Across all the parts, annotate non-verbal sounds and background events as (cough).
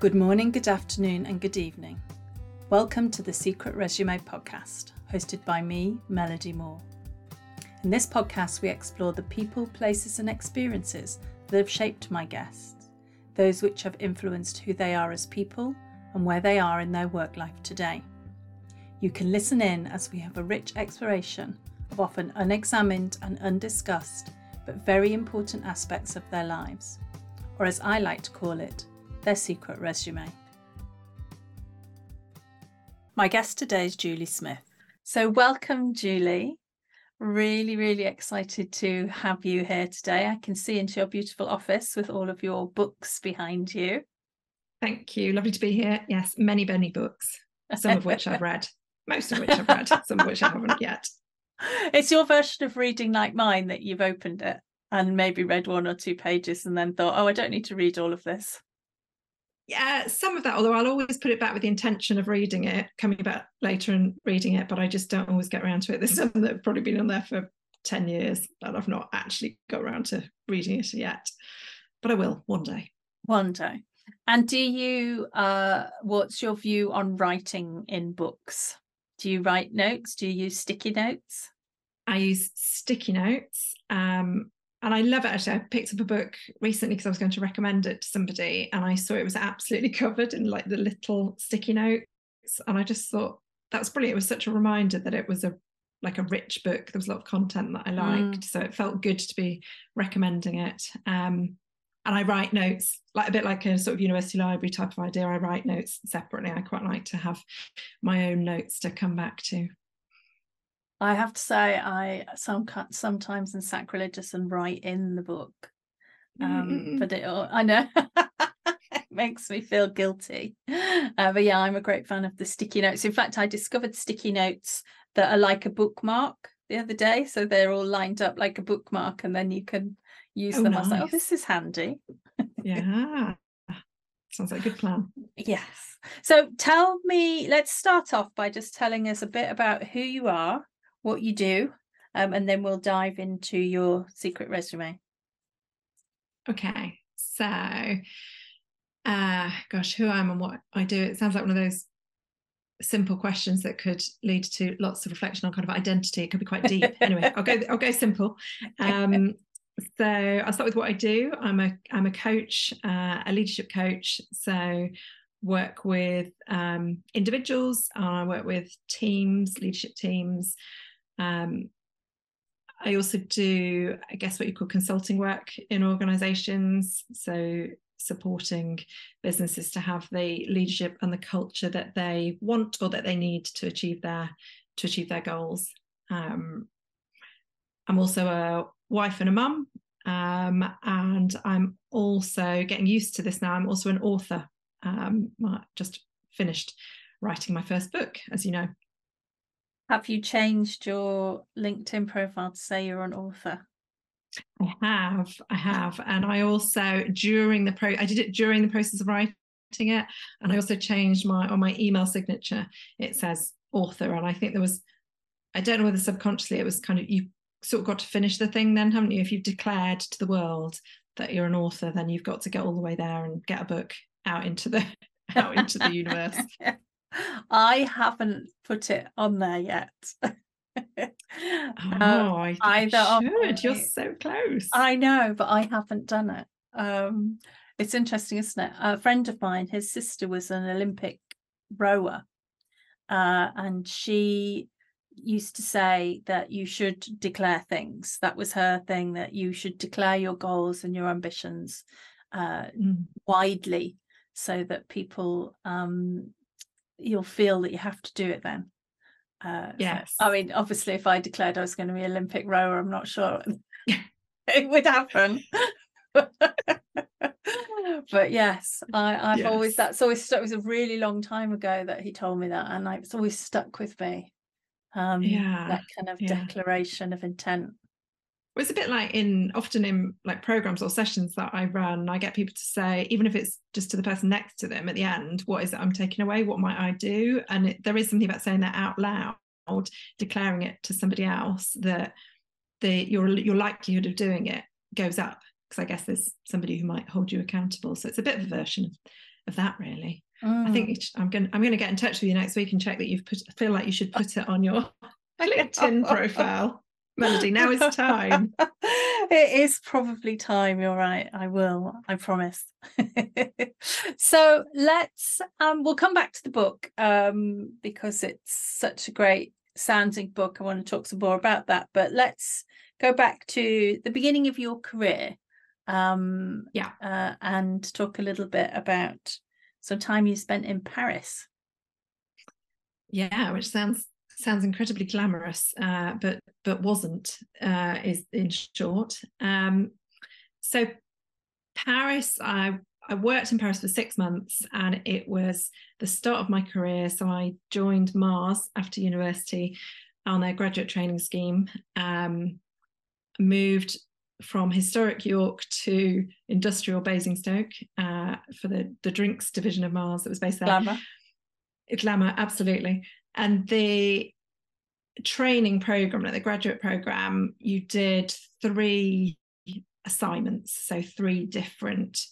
Good morning, good afternoon, and good evening. Welcome to the Secret Resume podcast, hosted by me, Melody Moore. In this podcast, we explore the people, places, and experiences that have shaped my guests, those which have influenced who they are as people and where they are in their work life today. You can listen in as we have a rich exploration of often unexamined and undiscussed, but very important aspects of their lives, or as I like to call it, their secret resume. My guest today is Julie Smith. So, welcome, Julie. Really, really excited to have you here today. I can see into your beautiful office with all of your books behind you. Thank you. Lovely to be here. Yes, many, many books, some of which I've read, most of which I've read, (laughs) some of which I haven't yet. It's your version of reading like mine that you've opened it and maybe read one or two pages and then thought, oh, I don't need to read all of this yeah, some of that, although I'll always put it back with the intention of reading it, coming back later and reading it, but I just don't always get around to it. There's some that have probably been on there for 10 years that I've not actually got around to reading it yet. But I will one day. One day. And do you uh what's your view on writing in books? Do you write notes? Do you use sticky notes? I use sticky notes. Um, and I love it actually. I picked up a book recently because I was going to recommend it to somebody, and I saw it was absolutely (laughs) covered in like the little sticky notes, and I just thought that was brilliant. It was such a reminder that it was a like a rich book. There was a lot of content that I liked, mm. so it felt good to be recommending it. Um, and I write notes, like a bit like a sort of university library type of idea. I write notes separately. I quite like to have my own notes to come back to. I have to say, I some sometimes am sacrilegious and write in the book, um, mm. but it, I know (laughs) it makes me feel guilty. Uh, but yeah, I'm a great fan of the sticky notes. In fact, I discovered sticky notes that are like a bookmark the other day, so they're all lined up like a bookmark, and then you can use oh, them. Nice. I was like, oh, this is handy. (laughs) yeah. Sounds like a good plan. Yes. So tell me, let's start off by just telling us a bit about who you are what you do, um, and then we'll dive into your secret resume. Okay, so uh gosh, who I am and what I do. It sounds like one of those simple questions that could lead to lots of reflection on kind of identity. It could be quite deep. anyway, I'll go. I'll go simple. (laughs) Um, so I'll start with what I do. I'm a I'm a coach, uh, a leadership coach. So work with um, individuals. I work with teams, leadership teams, um, I also do, I guess, what you call consulting work in organizations. So, supporting businesses to have the leadership and the culture that they want or that they need to achieve their to achieve their goals. Um, I'm also a wife and a mum, um, and I'm also getting used to this now. I'm also an author. Um, I just finished writing my first book, as you know. Have you changed your LinkedIn profile to say you're an author? I have, I have, and I also during the pro, I did it during the process of writing it, and I also changed my on my email signature. It says author, and I think there was, I don't know whether subconsciously it was kind of you sort of got to finish the thing then, haven't you? If you've declared to the world that you're an author, then you've got to get all the way there and get a book out into the (laughs) out into the universe. (laughs) I haven't put it on there yet. (laughs) oh, I either should. You're so close. I know, but I haven't done it. Um, it's interesting, isn't it? A friend of mine, his sister was an Olympic rower, uh, and she used to say that you should declare things. That was her thing. That you should declare your goals and your ambitions uh, mm. widely, so that people um, you'll feel that you have to do it then. Uh, yes. So, I mean, obviously, if I declared I was going to be Olympic rower, I'm not sure (laughs) (laughs) it would happen. (laughs) but yes, I, I've yes. always that's always stuck. It was a really long time ago that he told me that, and it's always stuck with me. Um, yeah, that kind of yeah. declaration of intent. Well, it's a bit like in often in like programs or sessions that I run, I get people to say, even if it's just to the person next to them at the end, what is it I'm taking away? What might I do? And it, there is something about saying that out loud, declaring it to somebody else that the your your likelihood of doing it goes up because I guess there's somebody who might hold you accountable. So it's a bit of a version of that really. Mm. I think I'm going. I'm going to get in touch with you next week and check that you've put. I feel like you should put it on your (laughs) (laughs) LinkedIn profile. Melody, now is time. (laughs) it is probably time. You're right. I will. I promise. (laughs) so let's. Um, we'll come back to the book um, because it's such a great sounding book. I want to talk some more about that. But let's go back to the beginning of your career. Um, yeah. Uh, and talk a little bit about some time you spent in Paris. Yeah, which sounds sounds incredibly glamorous, uh, but but wasn't. Uh, is in short. Um, so Paris, I I worked in Paris for six months, and it was the start of my career. So I joined Mars after university on their graduate training scheme. Um, moved from historic York to industrial Basingstoke uh, for the, the drinks division of Mars that was based there. Glamour. Glamour, absolutely. And the training program, like the graduate program, you did three assignments, so three different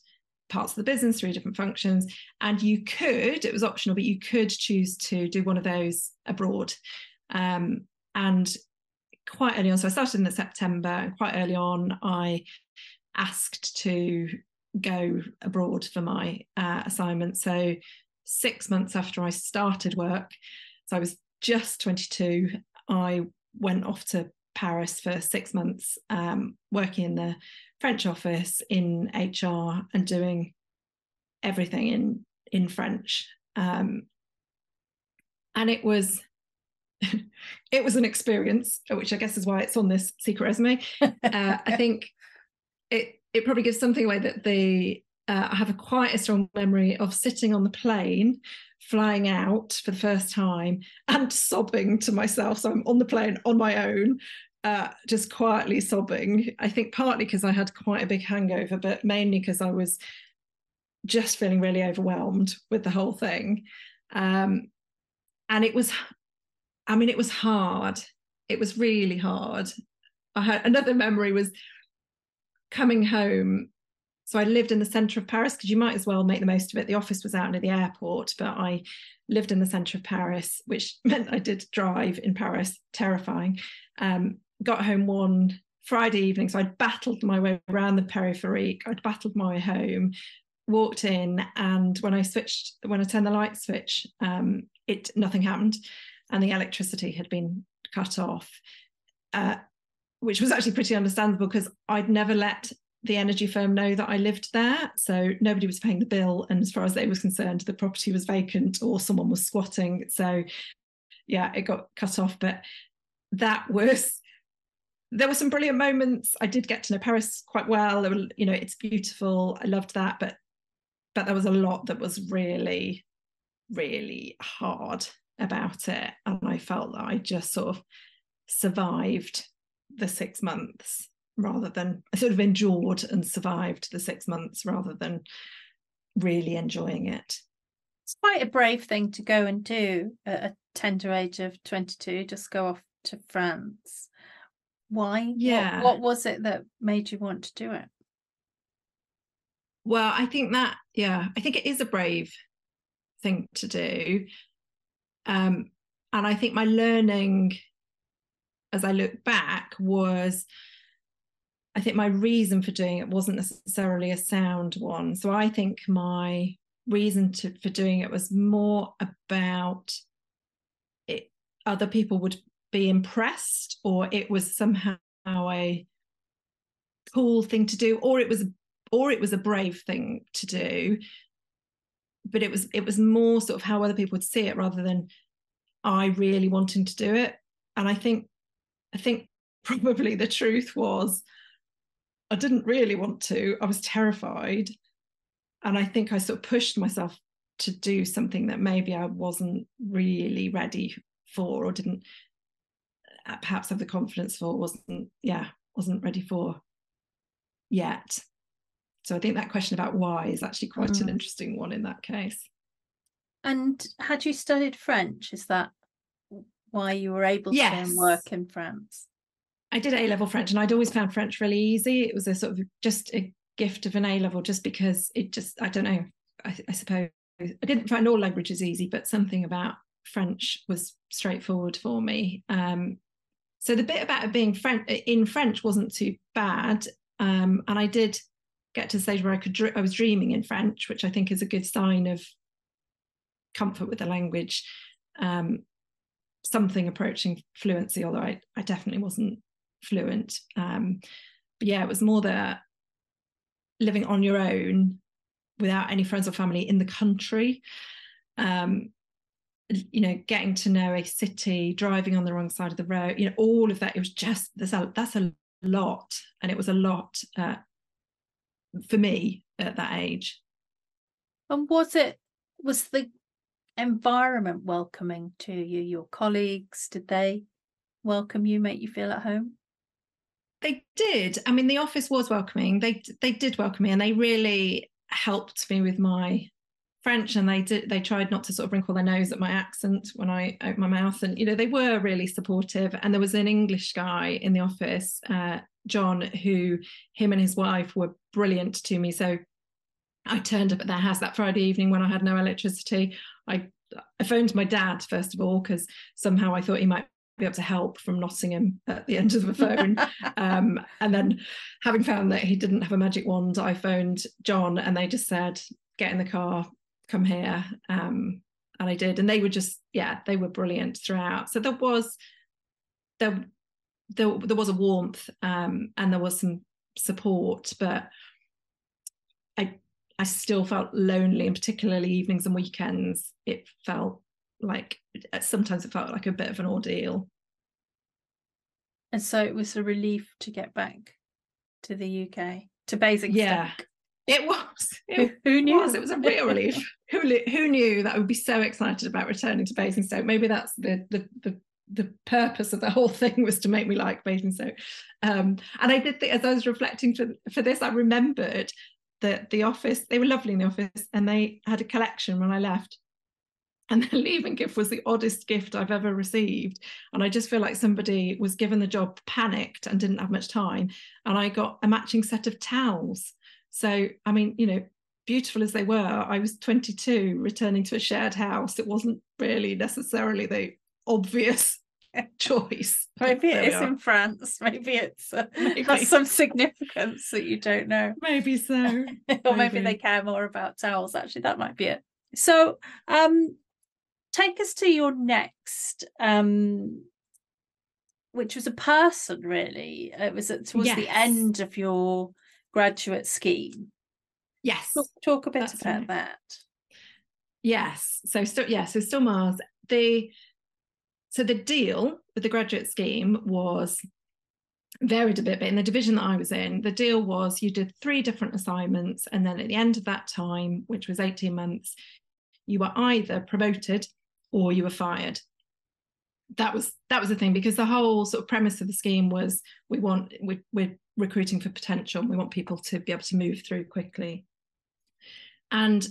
parts of the business, three different functions. And you could, it was optional, but you could choose to do one of those abroad. Um, and quite early on, so I started in September, and quite early on, I asked to go abroad for my uh, assignment. So six months after I started work, so I was just 22, I went off to Paris for six months, um, working in the French office in HR and doing everything in in French. Um, and it was (laughs) it was an experience, which I guess is why it's on this secret resume. (laughs) Uh, I think it it probably gives something away that the uh, I have a quite a strong memory of sitting on the plane, flying out for the first time, and sobbing to myself. So I'm on the plane on my own, uh, just quietly sobbing. I think partly because I had quite a big hangover, but mainly because I was just feeling really overwhelmed with the whole thing. Um, and it was I mean, it was hard. It was really hard. I had another memory was coming home. So I lived in the centre of Paris because you might as well make the most of it. The office was out near the airport, but I lived in the centre of Paris, which (laughs) meant I did drive in Paris, terrifying. Um, got home one Friday evening, so I'd battled my way around the peripherique. I'd battled my way home, walked in, and when I switched, when I turned the light switch, um, it nothing happened and the electricity had been cut off, uh, which was actually pretty understandable because I'd never let the energy firm know that I lived there. So nobody was paying the bill. And as far as they was concerned, the property was vacant or someone was squatting. So yeah, it got cut off. But that was there were some brilliant moments. I did get to know Paris quite well. Were, you know, it's beautiful. I loved that. But but there was a lot that was really, really hard about it. And I felt that I just sort of survived the six months rather than I sort of endured and survived the six months rather than really enjoying it. It's quite a brave thing to go and do at a tender age of 22, just go off to France. Why? Yeah. What, what was it that made you want to do it? Well, I think that, yeah, I think it is a brave thing to do. Um, and I think my learning as I look back was I think my reason for doing it wasn't necessarily a sound one. So I think my reason to, for doing it was more about it, other people would be impressed, or it was somehow a cool thing to do, or it was or it was a brave thing to do but it was it was more sort of how other people would see it rather than I really wanting to do it. And I think I think (laughs) probably the truth was I didn't really want to. I was terrified. And I think I sort of pushed myself to do something that maybe I wasn't really ready for or didn't uh, perhaps have the confidence for, wasn't, yeah, wasn't ready for yet. So I think that question about why is actually quite mm. an interesting one in that case. And had you studied French? Is that why you were able yes. to work in France? I did A level French and I'd always found French really easy. It was a sort of just a gift of an A level just because it just, I don't know, I, I suppose I didn't find all languages easy, but something about French was straightforward for me. Um, so the bit about it being French in French wasn't too bad, um, and I did get to the stage where I could I was dreaming in French, which I think is a good sign of comfort with the language. Um, something approaching fluency, although I, I definitely wasn't fluent. Um, but yeah, it was more the living on your own without any friends or family in the country. Um, you know, getting to know a city, driving on the wrong side of the road, you know, all of that. It was just that's a that's a lot, and it was a lot uh, for me at that age. And was it was the environment welcoming to you? Your colleagues did they welcome you, make you feel at home? They did. I mean, the office was welcoming. They they did welcome me, and they really helped me with my French, and they did. They tried not to sort of wrinkle their nose at my accent when I opened my mouth, and you know they were really supportive. And there was an English guy in the office, uh, John, who him and his wife were brilliant to me. So I turned up at their house that Friday evening when I had no electricity. I I phoned my dad first of all because somehow I thought he might be able to help from Nottingham at the end of the phone. (laughs) um, and then, having found that he didn't have a magic wand, I phoned John, and they just said, "Get in the car, come here." Um, and I did, and they were just, yeah, they were brilliant throughout. So there was, there, there, there was a warmth, um, and there was some support, but I, I still felt lonely, and particularly evenings and weekends, it felt like sometimes it felt like a bit of an ordeal. And so it was a relief to get back to the UK, to Basingstoke. Yeah, it was. (laughs) It who knew? Was. It was a real relief. (laughs) who who knew that I would be so excited about returning to Basingstoke? Maybe that's the the the the purpose of the whole (laughs) thing was to make me like Basingstoke. Um, and I did think, as I was reflecting for, for this, I remembered that the office, they were lovely in the office and they had a collection when I left and the leaving gift was the oddest gift I've ever received. And I just feel like somebody was given the job, panicked, and didn't have much time. And I got a matching set of towels. So, I mean, you know, beautiful as they were, I was 22 returning to a shared house. It wasn't really necessarily the obvious (laughs) choice. Maybe it is in France. Maybe it's uh, (laughs) maybe. has some significance that you don't know. Maybe so. (laughs) or maybe. maybe they care more about towels. Actually, that might be it. So, um, take us to your next um which was a person really. It was towards yes. the end of your graduate scheme. Yes. Talk, talk a bit That's about right. that. Yes. So still yeah so still mars. The so the deal with the graduate scheme was varied a bit but in the division that i was in the deal was you did three different assignments and then at the end of that time which was 18 months you were either promoted or you were fired. That was that was the thing because the whole sort of premise of the scheme was we want we, we're recruiting for potential we want people to be able to move through quickly. And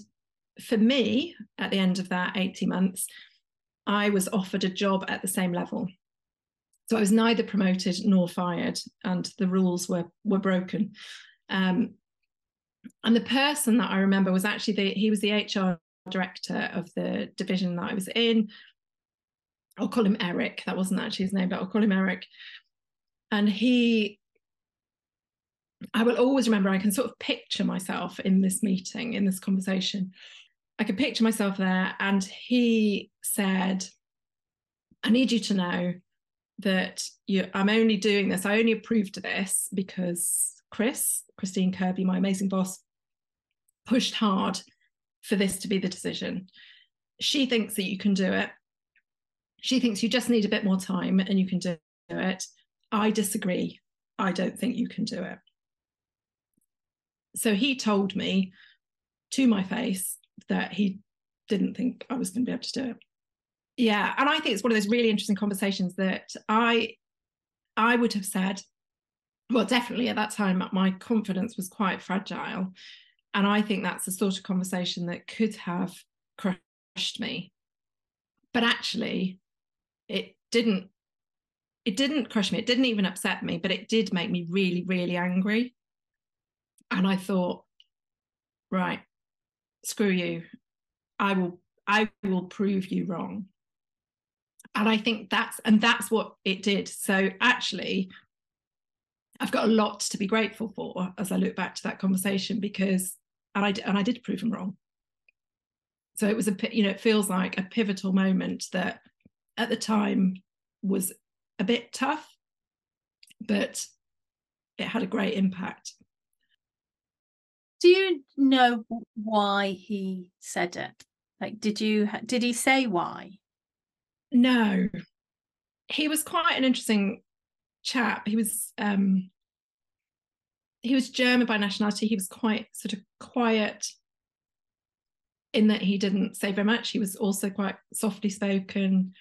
for me at the end of that 80 months i was offered a job at the same level. So i was neither promoted nor fired and the rules were were broken. Um, and the person that i remember was actually the he was the hr director of the division that I was in. I'll call him Eric. That wasn't actually his name, but I'll call him Eric. And he, I will always remember, I can sort of picture myself in this meeting, in this conversation. I could picture myself there. And he said, I need you to know that you, I'm only doing this. I only approved this because Chris, Christine Kirby, my amazing boss, pushed hard for this to be the decision. She thinks that you can do it. She thinks you just need a bit more time and you can do it. I disagree. I don't think you can do it. So he told me to my face that he didn't think I was going to be able to do it. Yeah, and I think it's one of those really interesting conversations that I I would have said, well, definitely at that time my confidence was quite fragile and I think that's the sort of conversation that could have crushed me. But actually, it didn't. It didn't crush me. It didn't even upset me, but it did make me really, really angry. And I thought, right, screw you i will i will prove you wrong and i think that's and that's what it did so actually i've got a lot to be grateful for as i look back to that conversation because and i and i did prove him wrong. So it was a you know it feels like a pivotal moment that at the time was a bit tough but it had a great impact. Do you know why he said it? Like did you did he say why? No. He was quite an interesting chap. He was um he was german by nationality he was quite sort of quiet in that he didn't say very much. He was also quite softly spoken.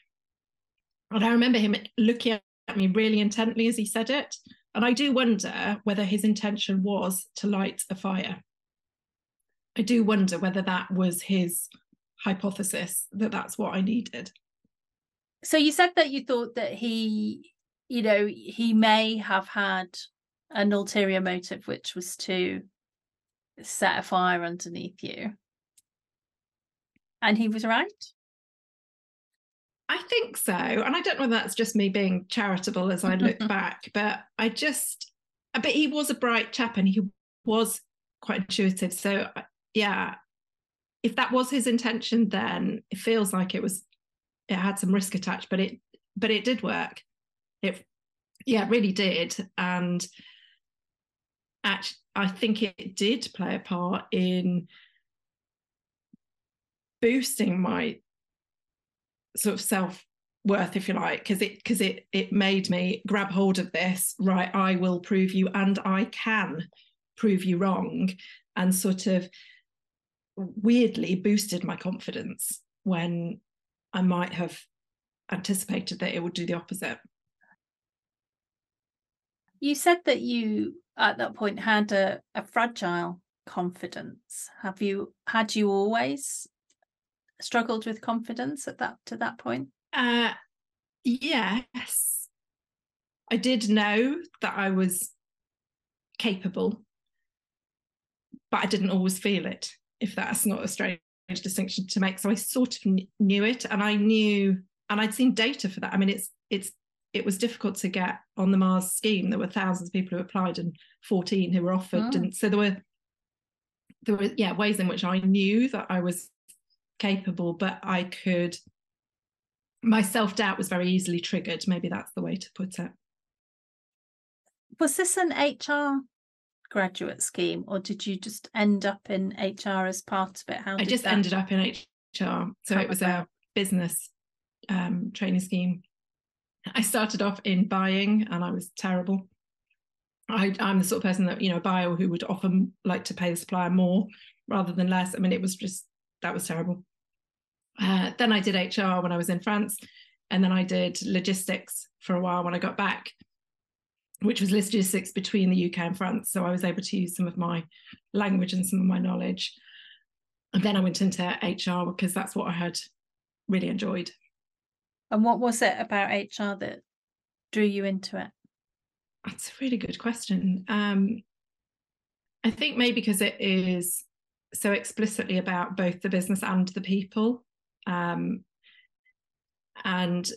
And I remember him looking at me really intently as he said it. And I do wonder whether his intention was to light a fire. I do wonder whether that was his hypothesis that that's what I needed. So you said that you thought that he, you know, he may have had an ulterior motive, which was to set a fire underneath you. And he was right? I think so. And I don't know whether that's just me being charitable as I look (laughs) back, but I just, but he was a bright chap and he was quite intuitive. So, uh, yeah, if that was his intention, then it feels like it was, it had some risk attached, but it, but it did work. It, yeah, it really did. And actually, I think it did play a part in boosting my sort of self worth if you like because it because it it made me grab hold of this right i will prove you and i can prove you wrong and sort of weirdly boosted my confidence when i might have anticipated that it would do the opposite you said that you at that point had a, a fragile confidence have you had you always struggled with confidence at that to that point? Uh, yes, I did know that I was capable, but I didn't always feel it. If that's not a strange distinction to make, so I sort of knew it, and I knew, and I'd seen data for that. I mean, it's it's it was difficult to get on the Mars scheme. There were thousands of people who applied and 14 who were offered, oh. and so there were there were yeah ways in which I knew that I was capable, but I could, my self doubt was very easily triggered. Maybe that's the way to put it. Was this an HR graduate scheme, or did you just end up in HR as part of it? How I just that... ended up in HR. So it was a business um, training scheme. I started off in buying and I was terrible. I, am the sort of person that, you know, buyer who would often like to pay the supplier more rather than less. I mean, it was just that was terrible. Uh, then I did HR when I was in France, and then I did logistics for a while when I got back, which was logistics between the UK and France. So I was able to use some of my language and some of my knowledge. And then I went into HR because that's what I had really enjoyed. And what was it about HR that drew you into it? That's a really good question. Um, I think maybe because it is so explicitly about both the business and the people. Um, and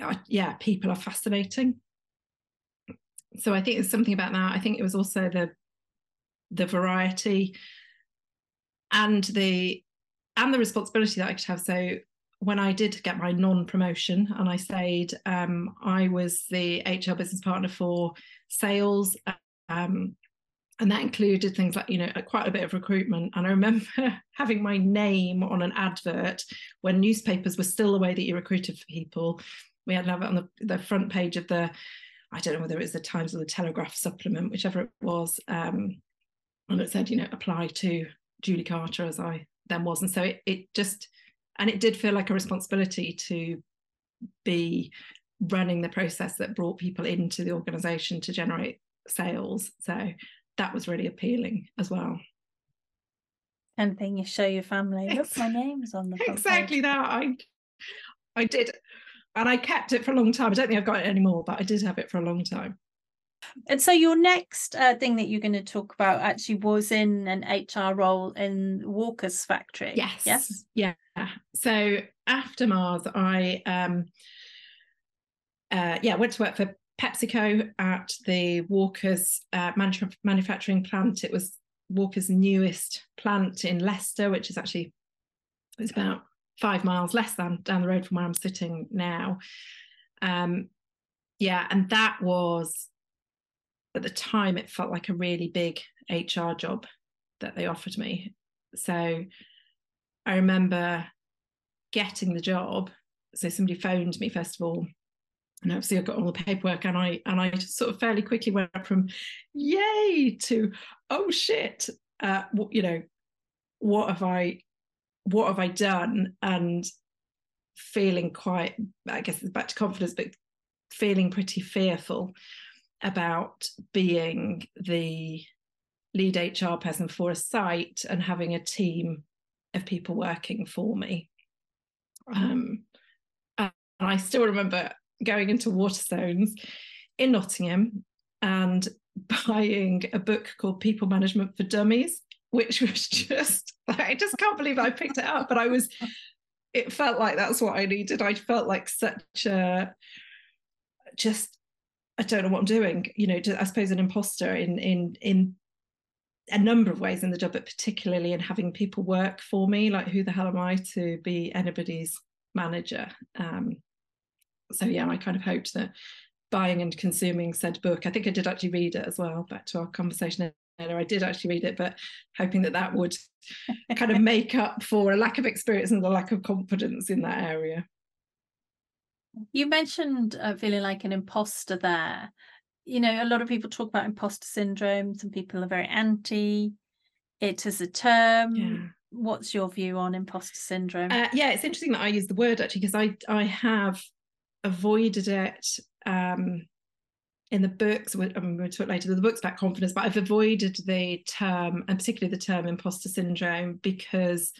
uh, yeah, people are fascinating. So I think there's something about that. I think it was also the the variety and the and the responsibility that I could have. So when I did get my non-promotion and I stayed, um, I was the HR business partner for sales, um, and that included things like you know quite a bit of recruitment. And i remember (laughs) having my name on an advert when newspapers were still the way that you recruited for people. We had to have it on the, the front page of the i don't know whether it was the times or the telegraph supplement whichever it was um, and it said you know apply to julie carter as i then was. And so it, it just and it did feel like a responsibility to be running the process that brought people into the organization to generate sales so that was really appealing as well. And then you show your family, look, my name's on the exactly that. I I did, and I kept it for a long time. I don't think I've got it anymore, but I did have it for a long time. And so your next uh, thing that you're going to talk about actually was in an HR role in Walker's factory. Yes. Yes. Yeah. So after Mars, I um uh yeah, went to work for PepsiCo at the Walker's uh, manu- manufacturing plant. It was Walker's newest plant in Leicester, which is actually it's about five miles less than down the road from where I'm sitting now. Um, yeah, and that was at the time it felt like a really big HR job that they offered me. So I remember getting the job. So somebody phoned me first of all, and obviously I got all the paperwork, and I and I sort of fairly quickly went from yay to oh shit, uh, you know, what have I what have I done? And feeling quite, I guess it's back to confidence, but feeling pretty fearful about being the lead HR person for a site and having a team of people working for me. Um, and I still remember going into Waterstones in Nottingham and (laughs) buying a book called People Management for Dummies, which was (laughs) just, I just can't believe I picked it up, but I was, it felt like that's what I needed. I felt like such a, just I don't know what I'm doing. You know, I suppose an imposter in in in a number of ways in the job, but particularly in having people work for me. Like, who the hell am I to be anybody's manager? Um, so yeah, I kind of hoped that buying and consuming said book. I think I did actually read it as well. Back to our conversation earlier, I did actually read it, but hoping that that would kind of (laughs) make up for a lack of experience and the lack of confidence in that area. You mentioned uh, feeling like an imposter there. You know, a lot of people talk about imposter syndrome. Some people are very anti it as a term. Yeah. What's your view on imposter syndrome? Uh, yeah, it's interesting that I use the word actually because I I have avoided it um, in the books. I'm going to talk later. The books about confidence, but I've avoided the term and particularly the term imposter syndrome because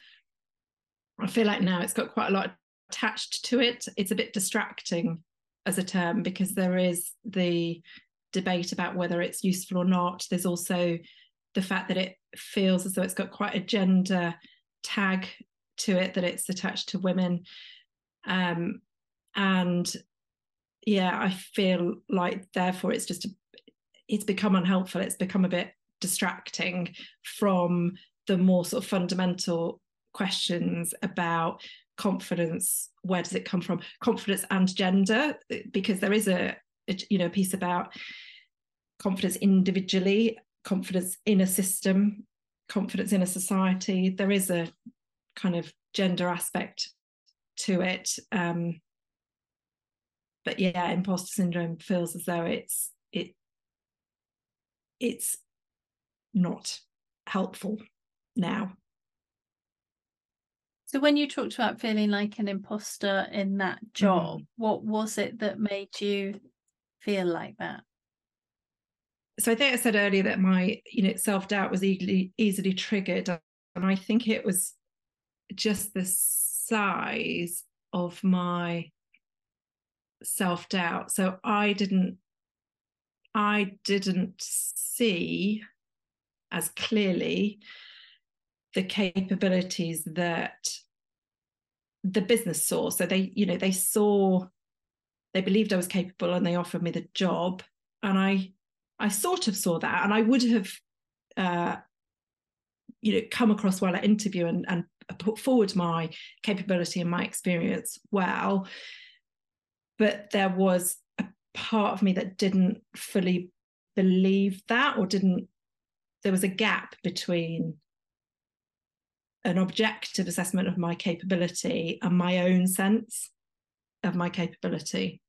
I feel like now it's got quite a lot attached to it, it's a bit distracting as a term because there is the debate about whether it's useful or not. There's also the fact that it feels as though it's got quite a gender tag to it, that it's attached to women. Um, and yeah, I feel like therefore it's just a, it's become unhelpful. It's become a bit distracting from the more sort of fundamental questions about confidence where does it come from? Confidence and gender because there is a, a you know piece about confidence individually confidence in a system confidence in a society. There is a kind of gender aspect to it um but yeah imposter syndrome feels as though it's it it's not helpful now so when you talked about feeling like an imposter in that job, mm. what was it that made you feel like that? So I think I said earlier that my, you know, self-doubt was easily easily triggered. And I think it was just the size of my self-doubt. So I didn't I didn't see as clearly the capabilities that the business saw. So they, you know, they saw, they believed I was capable and they offered me the job. And I, I sort of saw that. And I would have, uh, you know, come across well at interview and, and put forward my capability and my experience well. But there was a part of me that didn't fully believe that or didn't, there was a gap between an objective assessment of my capability and my own sense of my capability,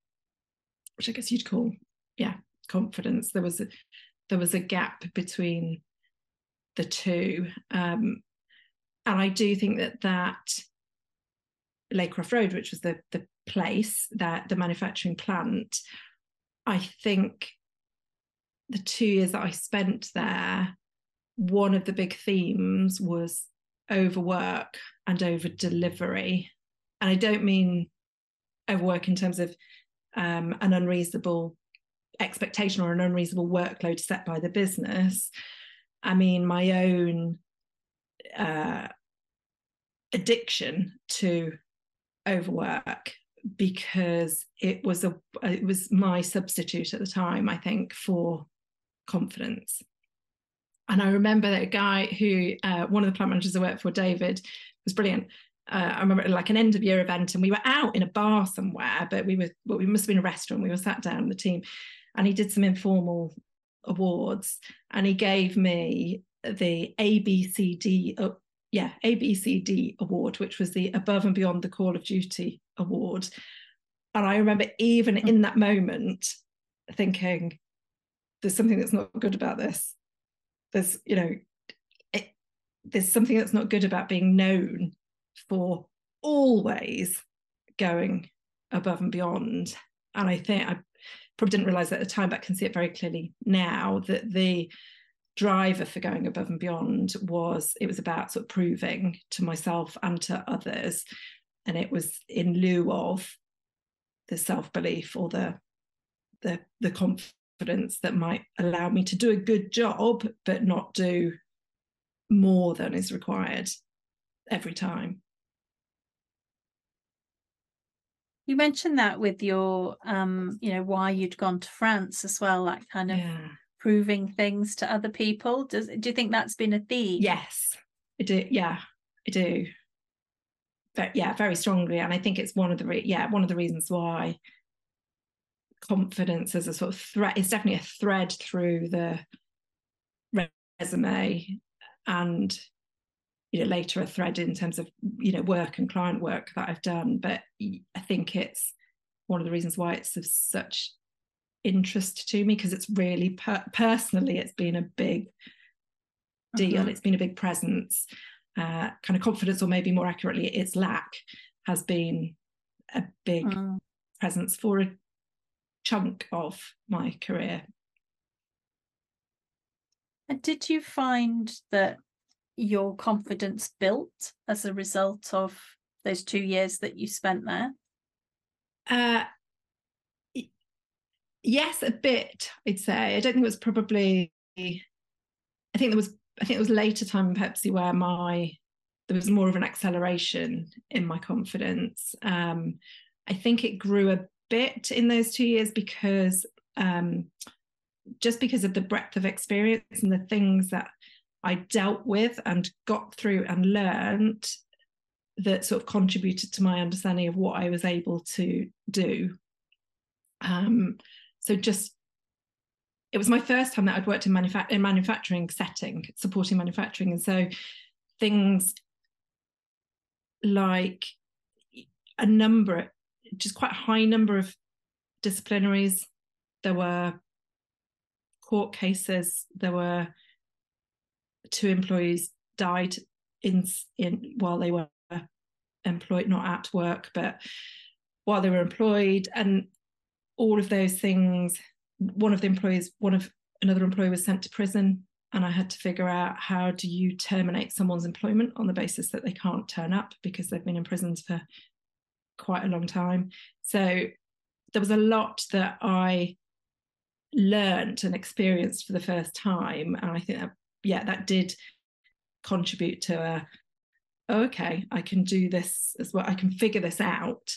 which I guess you'd call, yeah, confidence. There was a there was a gap between the two, um, and I do think that that Laycroft Road, which was the the place that the manufacturing plant, I think the two years that I spent there, one of the big themes was overwork and over delivery. And I don't mean overwork in terms of um, an unreasonable expectation or an unreasonable workload set by the business. I mean, my own uh, addiction to overwork because it was a it was my substitute at the time i think for confidence and i remember that a guy who uh, one of the plant managers i worked for david was brilliant uh, I remember like an end of year event, and we were out in a bar somewhere, but we were well, we must have been a restaurant. We were sat down, the team, and he did some informal awards, and he gave me the ABCD, uh, yeah, ABCD award, which was the Above and Beyond the Call of Duty award. And I remember even mm. in that moment thinking, there's something that's not good about this. There's, you know, it, there's something that's not good about being known for always going above and beyond. And I think I probably didn't realize at the time, but I can see it very clearly now that the driver for going above and beyond was it was about sort of proving to myself and to others. And it was in lieu of the self-belief or the the the confidence that might allow me to do a good job, but not do more than is required every time. You mentioned that with your, um, you know, why you'd gone to France as well, that kind of yeah. proving things to other people. Does do you think that's been a theme? Yes, I do. Yeah, I do. But yeah, very strongly, and I think it's one of the re- yeah one of the reasons why confidence as a sort of threat is definitely a thread through the resume and you know later a thread in terms of you know work and client work that I've done but I think it's one of the reasons why it's of such interest to me because it's really per- personally it's been a big deal uh-huh. it's been a big presence uh, kind of confidence or maybe more accurately its lack has been a big uh-huh. presence for a chunk of my career and did you find that your confidence built as a result of those two years that you spent there? Uh, yes, a bit. I'd say. I don't think it was probably. I think there was. I think it was later time in Pepsi where my there was more of an acceleration in my confidence. Um, I think it grew a bit in those two years because um, just because of the breadth of experience and the things that I dealt with and got through and learned that sort of contributed to my understanding of what I was able to do. Um, so just it was my first time that I'd worked in, manufa- in manufacturing setting, supporting manufacturing, and so things like a number, just quite a high number of disciplinaries. There were court cases. There were two employees died in in while they were employed, not at work, but while they were employed, and all of those things. One of the employees, one of another employee was sent to prison, and I had to figure out how do you terminate someone's employment on the basis that they can't turn up because they've been in prisons for quite a long time. So there was a lot that I learned and experienced for the first time, and I think that yeah, that did contribute to a oh, okay, I can do this as well. I can figure this out.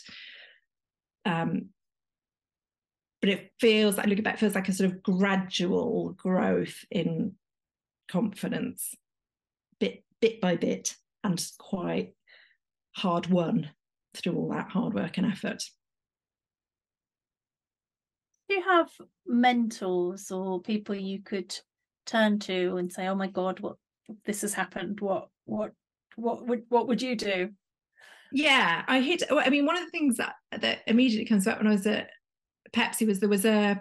Um, but it feels like looking back feels like a sort of gradual growth in confidence, bit bit by bit, and quite hard won through all that hard work and effort. Do you have mentors or people you could turn to and say, "Oh my God, what this has happened? What what what would what would you do?" Yeah, I hit. I mean, one of the things that that immediately comes up when I was at Pepsi was there was a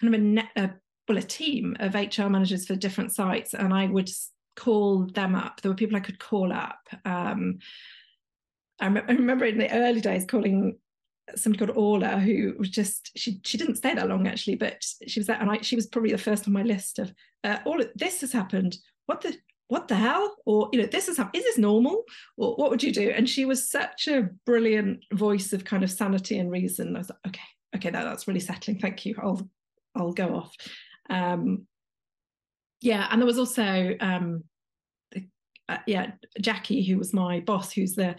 kind of a, net, a well a team of HR managers for different sites, and I would call them up. There were people I could call up. Um, I, rem- I remember in the early days calling somebody called Orla who was just she she didn't stay that long actually, but she was there and I she was probably the first on my list of uh, all this has happened. What the what the hell? Or you know, this is is this normal? Or what would you do? And she was such a brilliant voice of kind of sanity and reason. I was like, okay, okay, that, that's really settling. Thank you. I'll I'll go off. Um, yeah, and there was also um, uh, yeah Jackie, who was my boss, who's the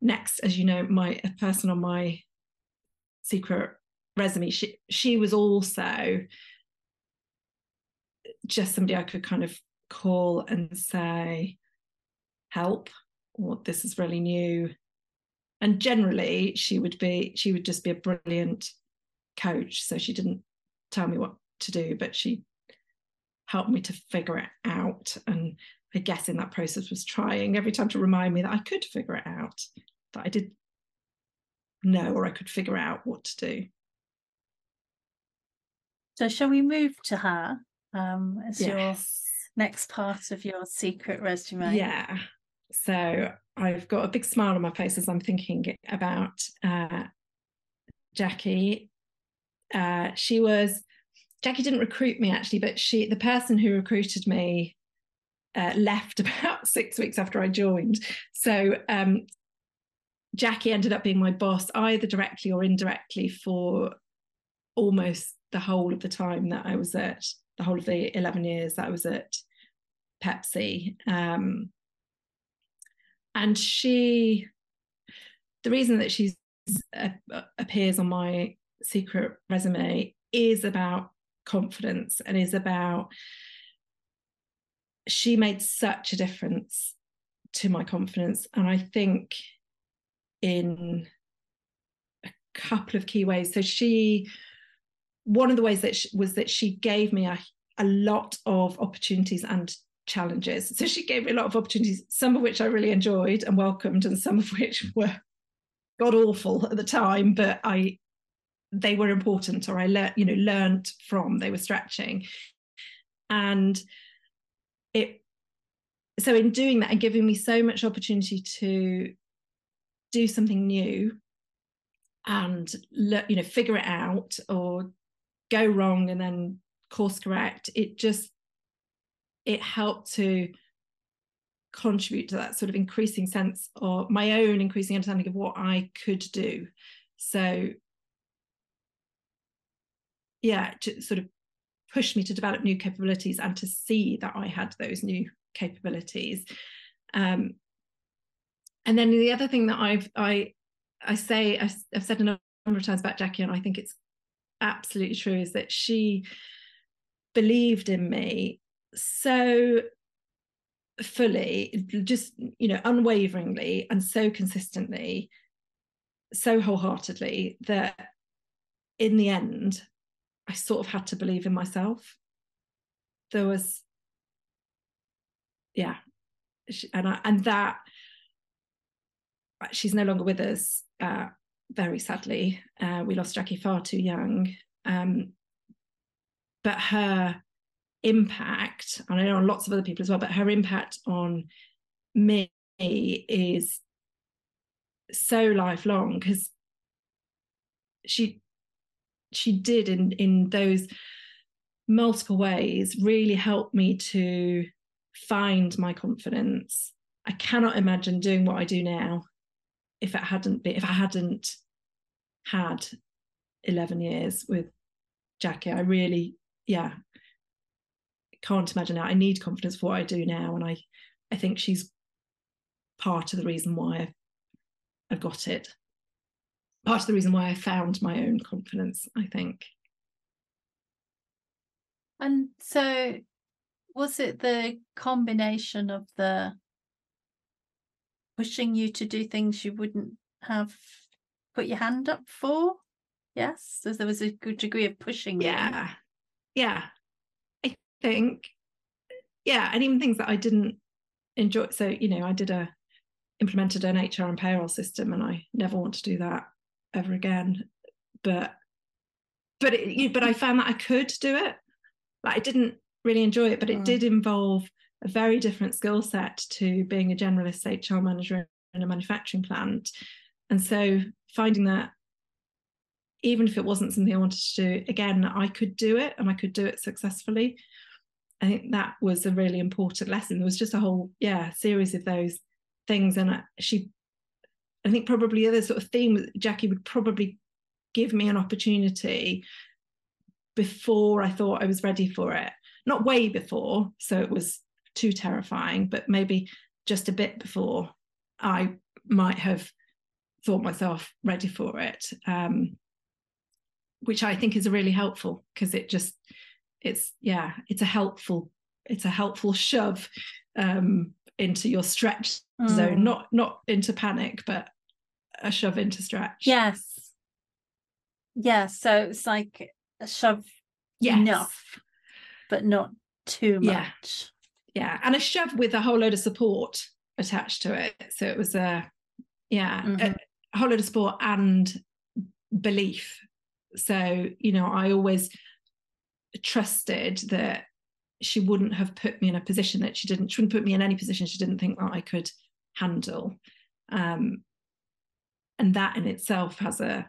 next, as you know, my a person on my secret resume. She she was also just somebody I could kind of call and say, help, or this is really new. And generally, she would be, she would just be a brilliant coach. So she didn't tell me what to do, but she helped me to figure it out. And I guess in that process was trying every time to remind me that I could figure it out, that I did know or I could figure out what to do. So shall we move to her um, as Yes. your next part of your secret resume? Yeah. So I've got a big smile on my face as I'm thinking about uh, Jackie. Uh, she was Jackie didn't recruit me actually, but she the person who recruited me uh, left (laughs) about six weeks after I joined. So um, Jackie ended up being my boss either directly or indirectly for almost the whole of the time that I was at the whole of the 11 years that I was at Pepsi. Um, and she, the reason that she's uh, appears on my secret resume is about confidence and is about she made such a difference to my confidence. And i think in a couple of key ways. So she one of the ways that she, was that she gave me a, a lot of opportunities and challenges. So she gave me a lot of opportunities some of which i really enjoyed and welcomed and some of which were god awful at the time but i they were important or i learned you know learned from they were stretching. And it so in doing that and giving me so much opportunity to do something new and le- you know figure it out or go wrong and then course correct it just it helped to contribute to that sort of increasing sense or my own increasing understanding of what I could do. So yeah to sort of push me to develop new capabilities and to see that I had those new capabilities. Um, and then the other thing that I've I I say I've said a number of times about Jackie, and I think it's absolutely true, is that she believed in me so fully, just you know, unwaveringly and so consistently, so wholeheartedly that in the end, I sort of had to believe in myself. There was, yeah, and I, and that she's no longer with us. Uh, very sadly, uh, we lost Jackie far too young. Um, but her impact, and I know on lots of other people as well, but her impact on me is so lifelong because she she did in in those multiple ways really help me to find my confidence. I cannot imagine doing what i do now if it hadn't been if i hadn't had 11 years with jackie. I really yeah can't imagine that. i need confidence for what i do now and i i think she's part of the reason why i've, I've got it part of the reason why I found my own confidence, I think. And so, was it the combination of the pushing you to do things you wouldn't have put your hand up for? Yes, so there was a good degree of pushing. you. Yeah. Yeah. I think, yeah. And even things that I didn't enjoy. So, you know, I did a, implemented an HR and payroll system and I never want to do that ever again. But but it, but I found that I could do it. Like I didn't really enjoy it, but it Mm. did involve a very different skill set to being a generalist HR manager in a manufacturing plant. And so finding that even if it wasn't something I wanted to do, again, I could do it and I could do it successfully. I think that was a really important lesson. There was just a whole, yeah, series of those things. And I- she I think probably the other sort of theme Jackie would probably give me an opportunity before I thought I was ready for it. Not way before, so it was too terrifying, but maybe just a bit before I might have thought myself ready for it. Um, which I think is really helpful because it just it's yeah, it's a helpful, it's a helpful shove um into your stretch mm. zone, not not into panic, but a shove into stretch. Yes. Yeah. So it's like a shove yes. enough, but not too much. Yeah. yeah. And a shove with a whole load of support attached to it. So it was a yeah, mm-hmm. a, whole load of support and belief. So, you know, I always trusted that she wouldn't have put me in a position that she didn't she wouldn't put me in any position she didn't think that I could handle. Um, and that in itself has a,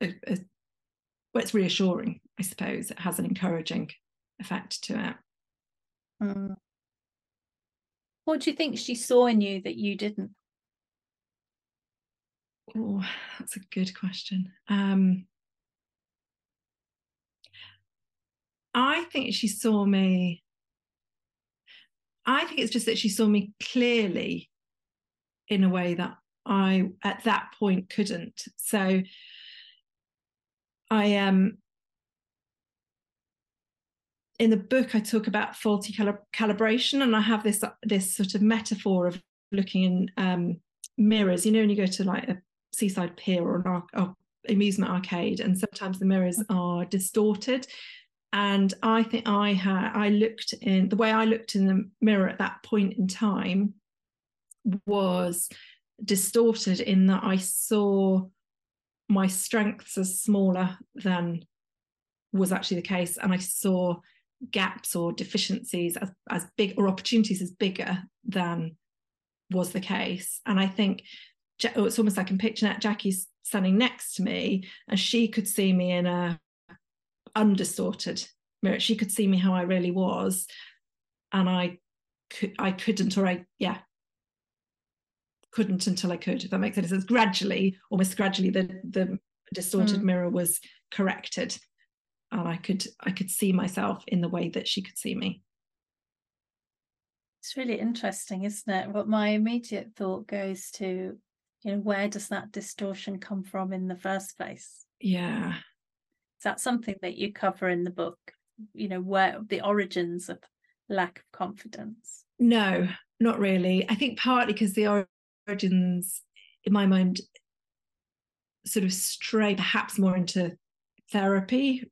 a, a well, it's reassuring, I suppose. It has an encouraging effect to it. Mm. What do you think she saw in you that you didn't? Oh, that's a good question. Um, I think she saw me. I think it's just that she saw me clearly in a way that I at that point couldn't. So I um in the book I talk about faulty calibration, and I have this this sort of metaphor of looking in um, mirrors. You know, when you go to like a seaside pier or an ar- or amusement arcade, and sometimes the mirrors are distorted. And I think I had I looked in the way I looked in the mirror at that point in time was distorted in that I saw my strengths as smaller than was actually the case. And I saw gaps or deficiencies as, as big or opportunities as bigger than was the case. And I think oh, it's almost like I can picture that Jackie's standing next to me and she could see me in a undistorted mirror. She could see me how I really was. And I could I couldn't or I yeah couldn't until I could, if that makes any sense. Gradually, almost gradually, the the distorted mm. mirror was corrected, and I could I could see myself in the way that she could see me. It's really interesting, isn't it? What my immediate thought goes to, you know, where does that distortion come from in the first place? Yeah. Is that something that you cover in the book? You know, where the origins of lack of confidence? No, not really. I think partly because the origins, in my mind, sort of stray perhaps more into therapy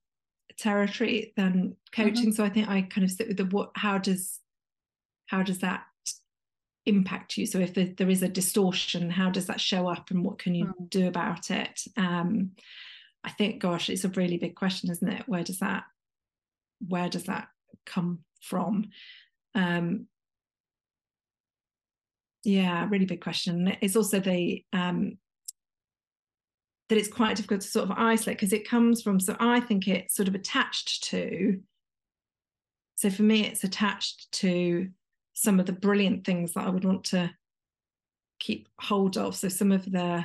territory than coaching. Mm-hmm. So I think I kind of sit with the what how does how does that impact you? So if there, there is a distortion, how does that show up and what can you mm. do about it? Um, I think, gosh, it's a really big question, isn't it? Where does that where does that come from? Um, yeah, really big question. It's also the um, that it's quite difficult to sort of isolate because it comes from. So I think it's sort of attached to. So for me, it's attached to some of the brilliant things that I would want to keep hold of. So some of the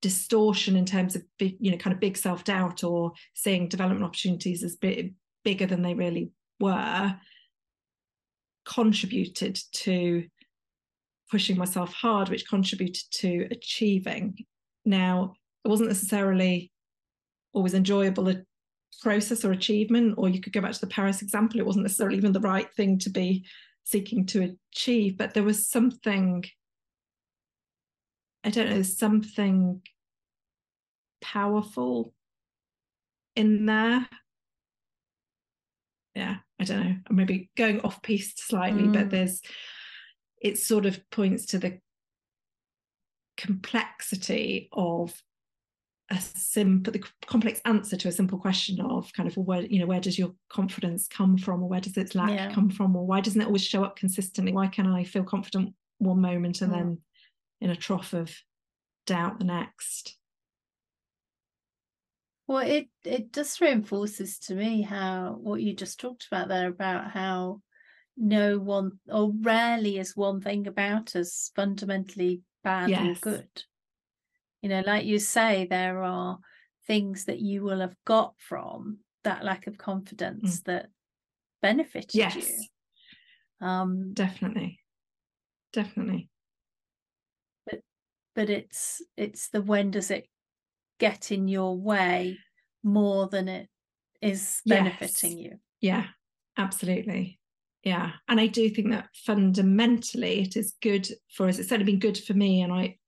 distortion in terms of big, you know, kind of big self doubt or seeing development opportunities as big, bigger than they really were contributed to pushing myself hard, which contributed to achieving. Now, it wasn't necessarily always enjoyable a process or achievement, or you could go back to the Paris example, it wasn't necessarily even the right thing to be seeking to achieve, but there was something, I don't know, something powerful in there yeah i don't know i'm maybe going off piste slightly mm. but there's it sort of points to the complexity of a simple the complex answer to a simple question of kind of where you know where does your confidence come from or where does its lack yeah. come from or why doesn't it always show up consistently why can i feel confident one moment and mm. then in a trough of doubt the next well, it it just reinforces to me how what you just talked about there about how no one or rarely is one thing about us fundamentally bad yes. or good. You know, like you say, there are things that you will have got from that lack of confidence mm. that benefited yes. you. Um, definitely, definitely. But but it's it's the when does it get in your way more than it is benefiting yes. you. Yeah, absolutely. Yeah. And I do think that fundamentally it is good for us. It's certainly been good for me. And I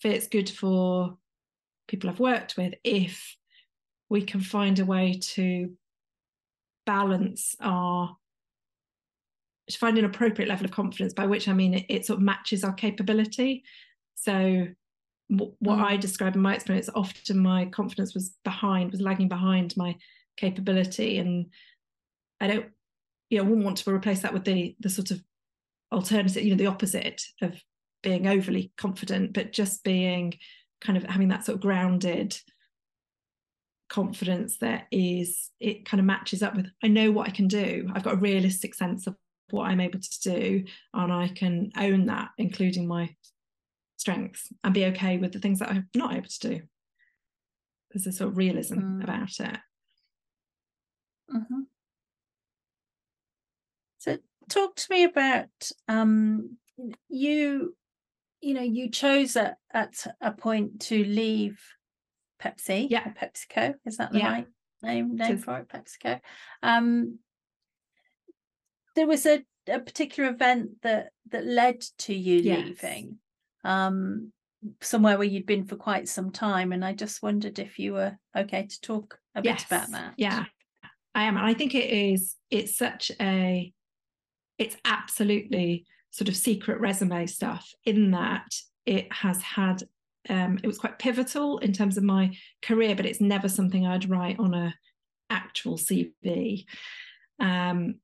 feel it's good for people I've worked with if we can find a way to balance our to find an appropriate level of confidence by which i mean it, it sort of matches our capability so what mm. i describe in my experience often my confidence was behind was lagging behind my capability and i don't you know I wouldn't want to replace that with the the sort of alternative you know the opposite of being overly confident but just being kind of having that sort of grounded confidence that is it kind of matches up with i know what i can do i've got a realistic sense of what i'm able to do and i can own that including my strengths and be okay with the things that i'm not able to do there's a sort of realism mm. about it mm-hmm. so talk to me about um you you know you chose at, at a point to leave Pepsi. Yeah. PepsiCo. Is that the yeah. right name name for it? PepsiCo. Um, there was a, a particular event that that led to you yes. leaving. Um, somewhere where you'd been for quite some time, and I just wondered if you were okay to talk a yes. bit about that. Yeah, I am, and I think it is. It's such a. It's absolutely sort of secret resume stuff in that it has had um, it was quite pivotal in terms of my career, but it's never something I'd write on a actual CV. Um,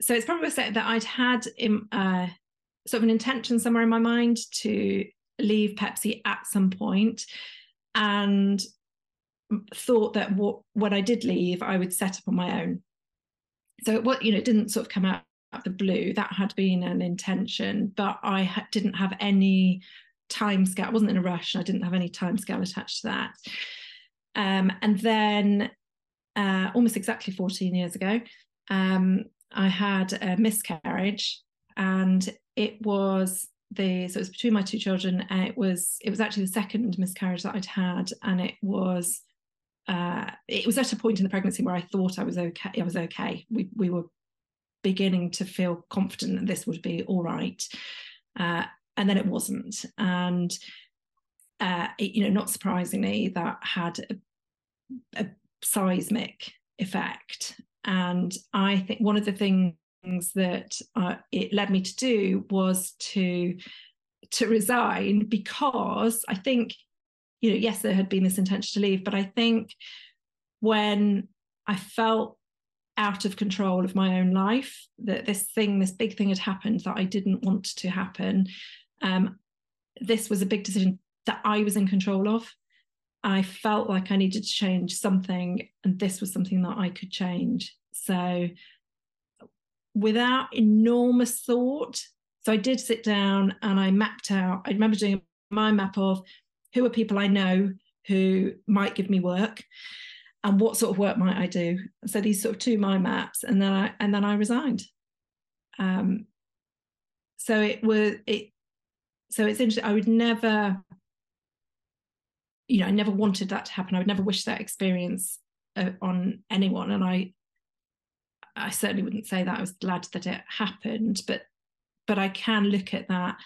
so it's probably said that I'd had in, uh, sort of an intention somewhere in my mind to leave Pepsi at some point, and thought that what when I did leave, I would set up on my own. So what you know, it didn't sort of come out of the blue. That had been an intention, but I ha- didn't have any time scale. I wasn't in a rush. and I didn't have any time scale attached to that. Um, and then uh, almost exactly 14 years ago, um, I had a miscarriage and it was the so it was between my two children and it was it was actually the second miscarriage that I'd had and it was uh, it was at a point in the pregnancy where I thought I was okay I was okay. We we were beginning to feel confident that this would be all right uh, and then it wasn't. And uh, it, you know not surprisingly that had a, a seismic effect. And i think one of the things that uh, it led me to do was to to resign because i think you know yes there had been this intention to leave but i think when i felt out of control of my own life that this thing this big thing had happened that i didn't want to happen um, this was a big decision that I was in control of. I felt like I needed to change something, and this was something that I could change. So, without enormous thought, so I did sit down and I mapped out. I remember doing my map of who are people I know who might give me work and what sort of work might I do. So these sort of two mind maps, and then I and then I resigned. Um, so it was it so it's interesting. I would never, you know, I never wanted that to happen. I would never wish that experience uh, on anyone. And I, I certainly wouldn't say that I was glad that it happened, but, but I can look at that,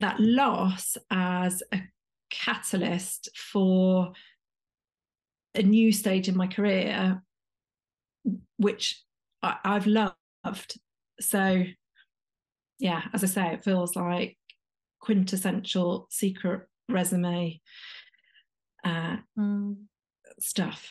that loss as a catalyst for a new stage in my career, which I, I've loved. So, yeah, as I say, it feels like quintessential secret resume uh, mm. stuff.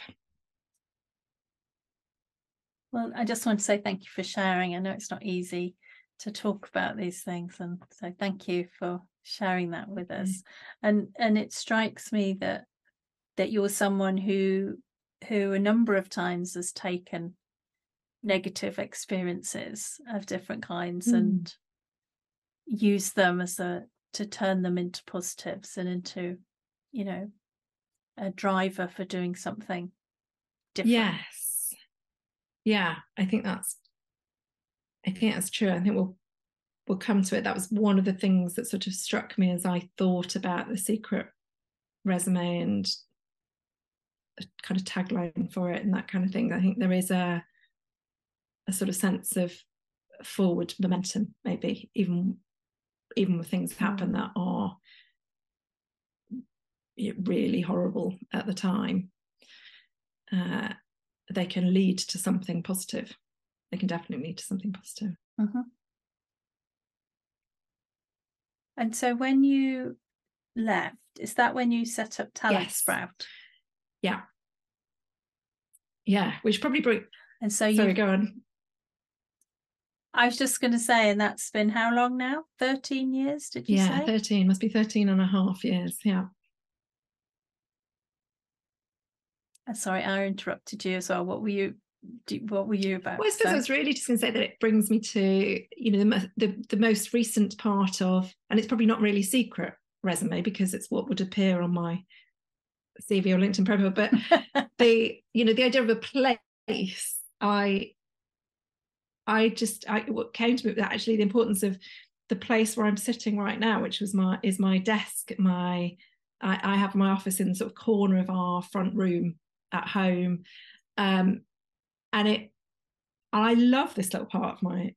Well, I just want to say thank you for sharing. I know it's not easy to talk about these things, and so thank you for sharing that with us. Mm. And and it strikes me that that you're someone who who a number of times has taken negative experiences of different kinds mm. and used them as a to turn them into positives and into you know a driver for doing something different. Yes. Yeah, I think that's I think that's true. I think we'll we'll come to it. That was one of the things that sort of struck me as I thought about the secret resume and a kind of tagline for it and that kind of thing. I think there is a a sort of sense of forward momentum, maybe even even when things happen mm. that are really horrible at the time, uh, they can lead to something positive. They can definitely lead to something positive. Mm-hmm. And so when you left, is that when you set up Talent yes. Sprout? Yeah. Yeah, which probably brought. And so you go on. I was just going to say, and that's been how long now? 13 years, did you say? yeah, say? 13, must be 13 and a half years. Yeah. Uh, sorry, I interrupted you as well. What were you? What were you about? Well, I suppose I was really just going to say that it brings me to you know the, the the most recent part of, and it's probably not really secret resume because it's what would appear on my CV or LinkedIn profile, but (laughs) the you know the idea of a place. I I just I what came to me was actually the importance of the place where I'm sitting right now, which was my is my desk. My I, I have my office in the sort of corner of our front room at home, um, and it. I love this little part of my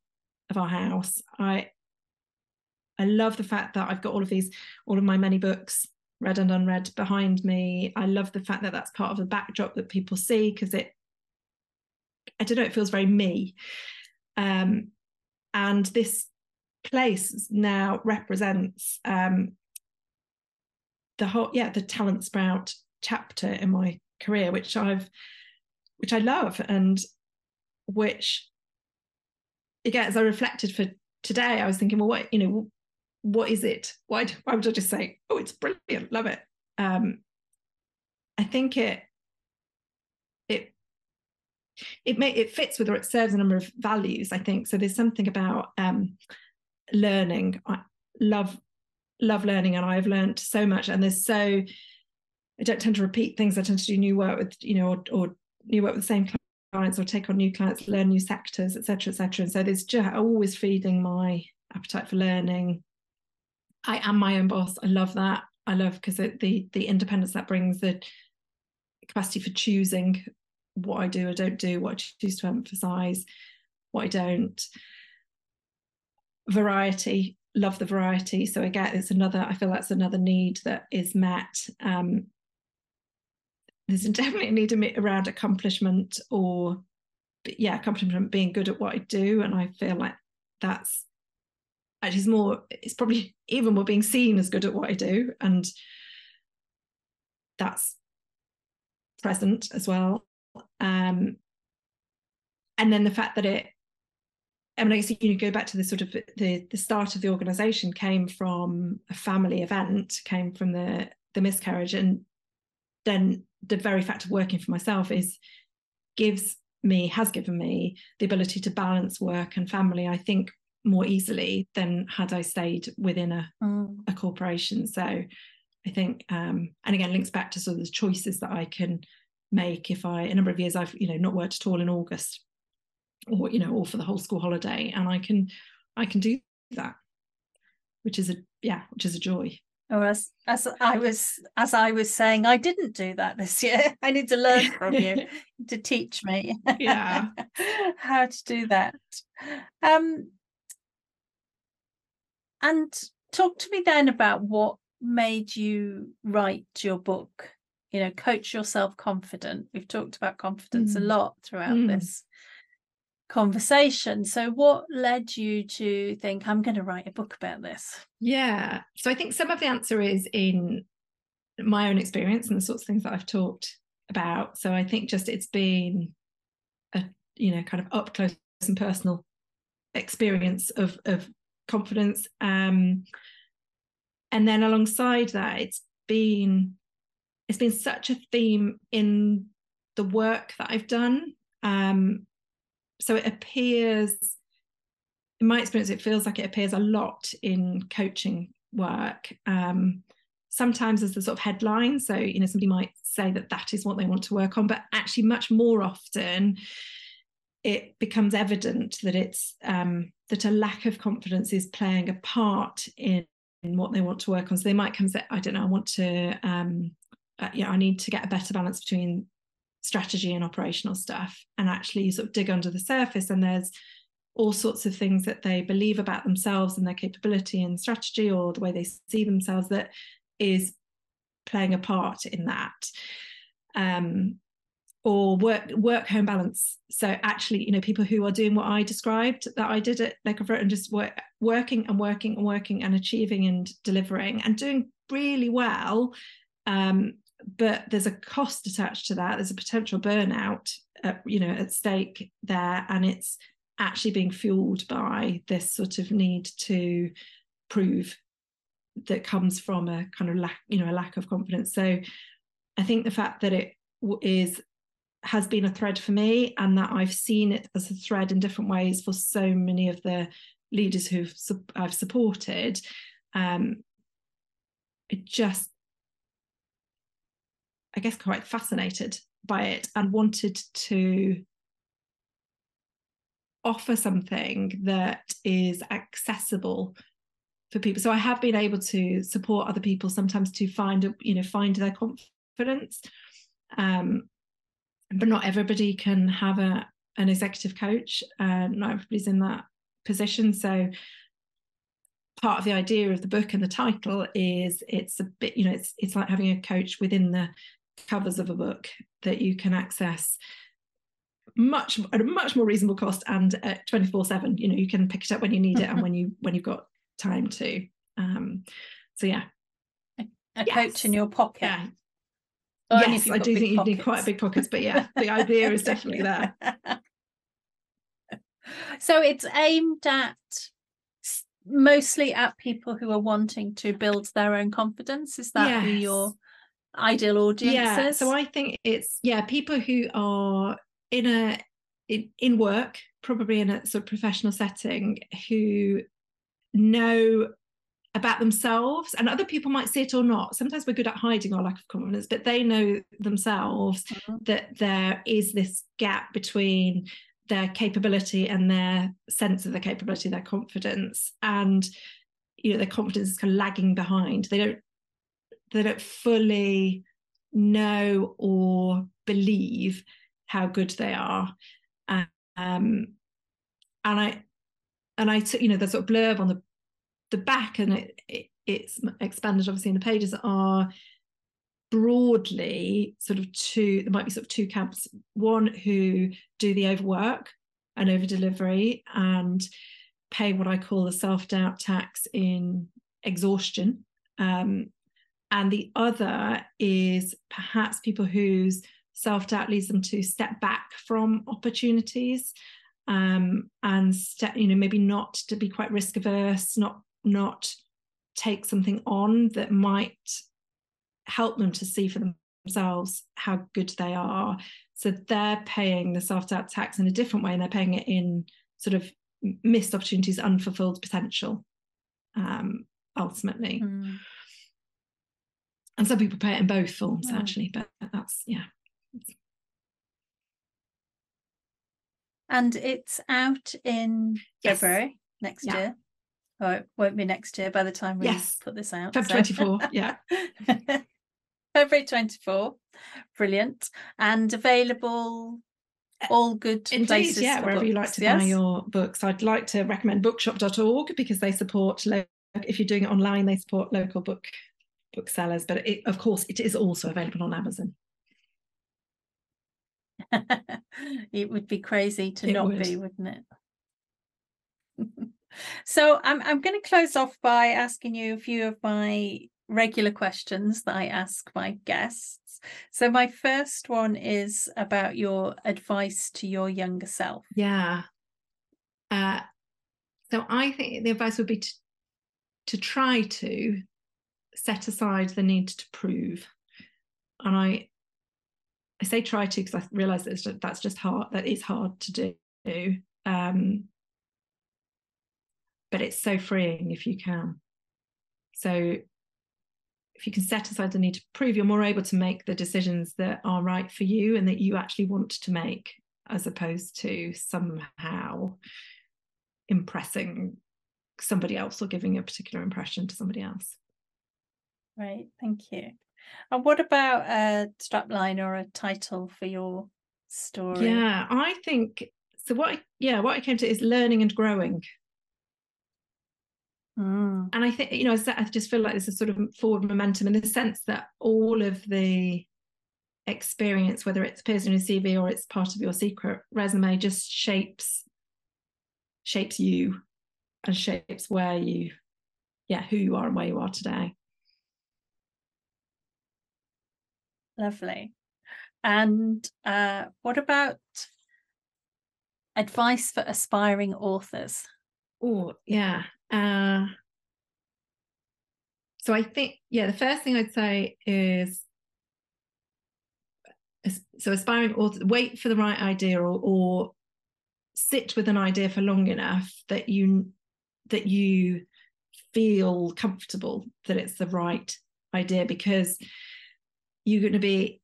of our house. I I love the fact that I've got all of these, all of my many books, read and unread, behind me. I love the fact that that's part of the backdrop that people see because it. I don't know. It feels very me. Um, and this place now represents um, the whole, yeah, the talent sprout chapter in my career, which I've, which I love, and which, again, as I reflected for today, I was thinking, well, what you know, what is it? Why? Why would I just say, oh, it's brilliant, love it? Um, I think it it it may it fits with or it serves a number of values i think so there's something about um, learning i love love learning and i've learned so much and there's so i don't tend to repeat things i tend to do new work with you know or, or new work with the same clients or take on new clients learn new sectors etc etc and so there's just always feeding my appetite for learning i am my own boss i love that i love because the the independence that brings the capacity for choosing what I do or don't do, what I choose to emphasize, what I don't. Variety, love the variety. So again, it's another, I feel that's another need that is met. Um, there's definitely around accomplishment or yeah, accomplishment being good at what I do. And I feel like that's actually more, it's probably even more being seen as good at what I do. And that's present as well. Um, and then the fact that it, I mean, I guess you go back to the sort of the the start of the organisation came from a family event, came from the the miscarriage, and then the very fact of working for myself is gives me has given me the ability to balance work and family. I think more easily than had I stayed within a mm. a corporation. So I think, um, and again, links back to sort of the choices that I can make if I a number of years I've you know not worked at all in August or you know or for the whole school holiday and I can I can do that which is a yeah which is a joy or as as I was as I was saying I didn't do that this year (laughs) I need to learn from you (laughs) to teach me yeah (laughs) how to do that um and talk to me then about what made you write your book you know coach yourself confident we've talked about confidence mm. a lot throughout mm. this conversation. So what led you to think i'm going to write a book about this yeah. So i think some of the answer is in my own experience and the sorts of things that i've talked about. So i think just it's been a you know kind of up close and personal experience of of confidence. Um and then alongside that it's been it's been such a theme in the work that I've done. Um, so it appears, in my experience, it feels like it appears a lot in coaching work. Um, sometimes as the sort of headline. So, you know, somebody might say that that is what they want to work on, but actually, much more often, it becomes evident that it's um, that a lack of confidence is playing a part in, in, what they want to work on. So they might come say, I don't know, I want to, um, uh, yeah, I need to get a better balance between strategy and operational stuff, and actually you sort of dig under the surface, and there's all sorts of things that they believe about themselves and their capability and strategy or the way they see themselves that is playing a part in that. Um, or work work home balance. So actually you know people who are doing what i described that i did it like and just work, working and working and working and achieving and delivering and doing really well um, but there's a cost attached to that. There's a potential burnout at, you know at stake there and it's actually being fueled by this sort of need to prove that comes from a kind of lack you know a lack of confidence. So i think the fact that it is has been a thread for me and that i've seen it as a thread in different ways for so many of the leaders who i've supported um it just i guess quite fascinated by it and wanted to offer something that is accessible for people. So I have been able to support other people sometimes to find, you know, find their confidence. Um, but not everybody can have a an executive coach. Uh, not everybody's in that position. So part of the idea of the book and the title is it's a bit, you know, it's it's like having a coach within the covers of a book that you can access much at a much more reasonable cost and at 24 7 you know you can pick it up when you need it and when you (laughs) when you've got time to um so yeah a, a yes. coach in your pocket yeah. yes i do think pockets. you need quite big pockets but yeah the idea is definitely there (laughs) so it's aimed at mostly at people who are wanting to build their own confidence is that yes. who your ideal audience yeah so i think it's yeah people who are in a in, in work probably in a sort of professional setting who know about themselves and other people might see it or not. Sometimes we're good at hiding our lack of confidence but they know themselves mm-hmm. that there is this gap between their capability and their sense of their capability their confidence and you know their confidence is kind of lagging behind. They don't they don't fully know or believe how good they are. Um, and I and I you know, the sort of blurb on the the back, and it, it it's expanded obviously in the pages are broadly sort of two, there might be sort of two camps. One who do the overwork and over delivery and pay what I call the self-doubt tax in exhaustion. Um, and the other is perhaps people whose self doubt leads them to step back from opportunities um, and step, you know maybe not to be quite risk averse, not not take something on that might help them to see for themselves how good they are. So they're paying the self doubt tax in a different way, and they're paying it in sort of missed opportunities, unfulfilled potential. Um, ultimately. Mm. And some people pay it in both forms, mm. actually, but that's yeah. And it's out in yes. February next yeah. year. Oh, it won't be next year by the time we yes. put this out. February so. 24, (laughs) yeah. February 24. Brilliant. And available all good Indeed, places. Yeah, wherever books. you like to yes. buy your books. I'd like to recommend bookshop.org because they support, if you're doing it online, they support local book booksellers. But it, of course, it is also available on Amazon. (laughs) it would be crazy to it not would. be, wouldn't it? (laughs) so I'm I'm going to close off by asking you a few of my regular questions that I ask my guests. So my first one is about your advice to your younger self. Yeah. Uh, so I think the advice would be to to try to set aside the need to prove. And I I say try to because I realise that that's just hard. That is hard to do. Um, but it's so freeing if you can. So if you can set aside the need to prove, you're more able to make the decisions that are right for you and that you actually want to make, as opposed to somehow impressing somebody else or giving a particular impression to somebody else. Right, thank you. And what about a strapline or a title for your story? Yeah, I think so. What I, yeah, what I came to is learning and growing. Mm. And I think, you know, I just feel like there's a sort of forward momentum in the sense that all of the experience, whether it's appears in your CV or it's part of your secret resume, just shapes shapes you and shapes where you, yeah, who you are and where you are today. Lovely. And uh, what about advice for aspiring authors? Oh, yeah. Uh, so I think, yeah, the first thing I'd say is so aspiring authors wait for the right idea or, or sit with an idea for long enough that you that you feel comfortable that it's the right idea because you're going to be